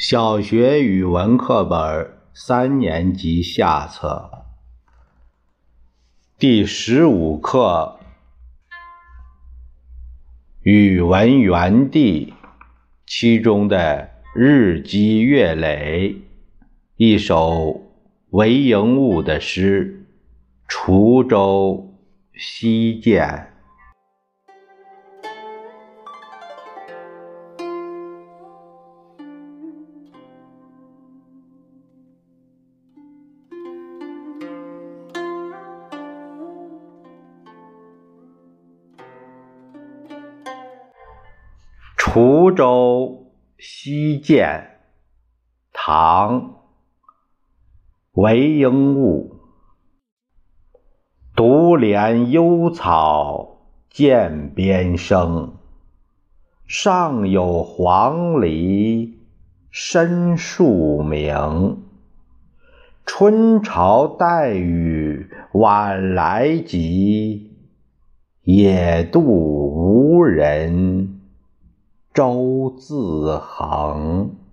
小学语文课本三年级下册第十五课语文园地其中的日积月累，一首韦应物的诗《滁州西涧》。滁州西涧，唐·韦应物。独怜幽草涧边生，上有黄鹂深树鸣。春潮带雨晚来急，野渡无人。舟自横。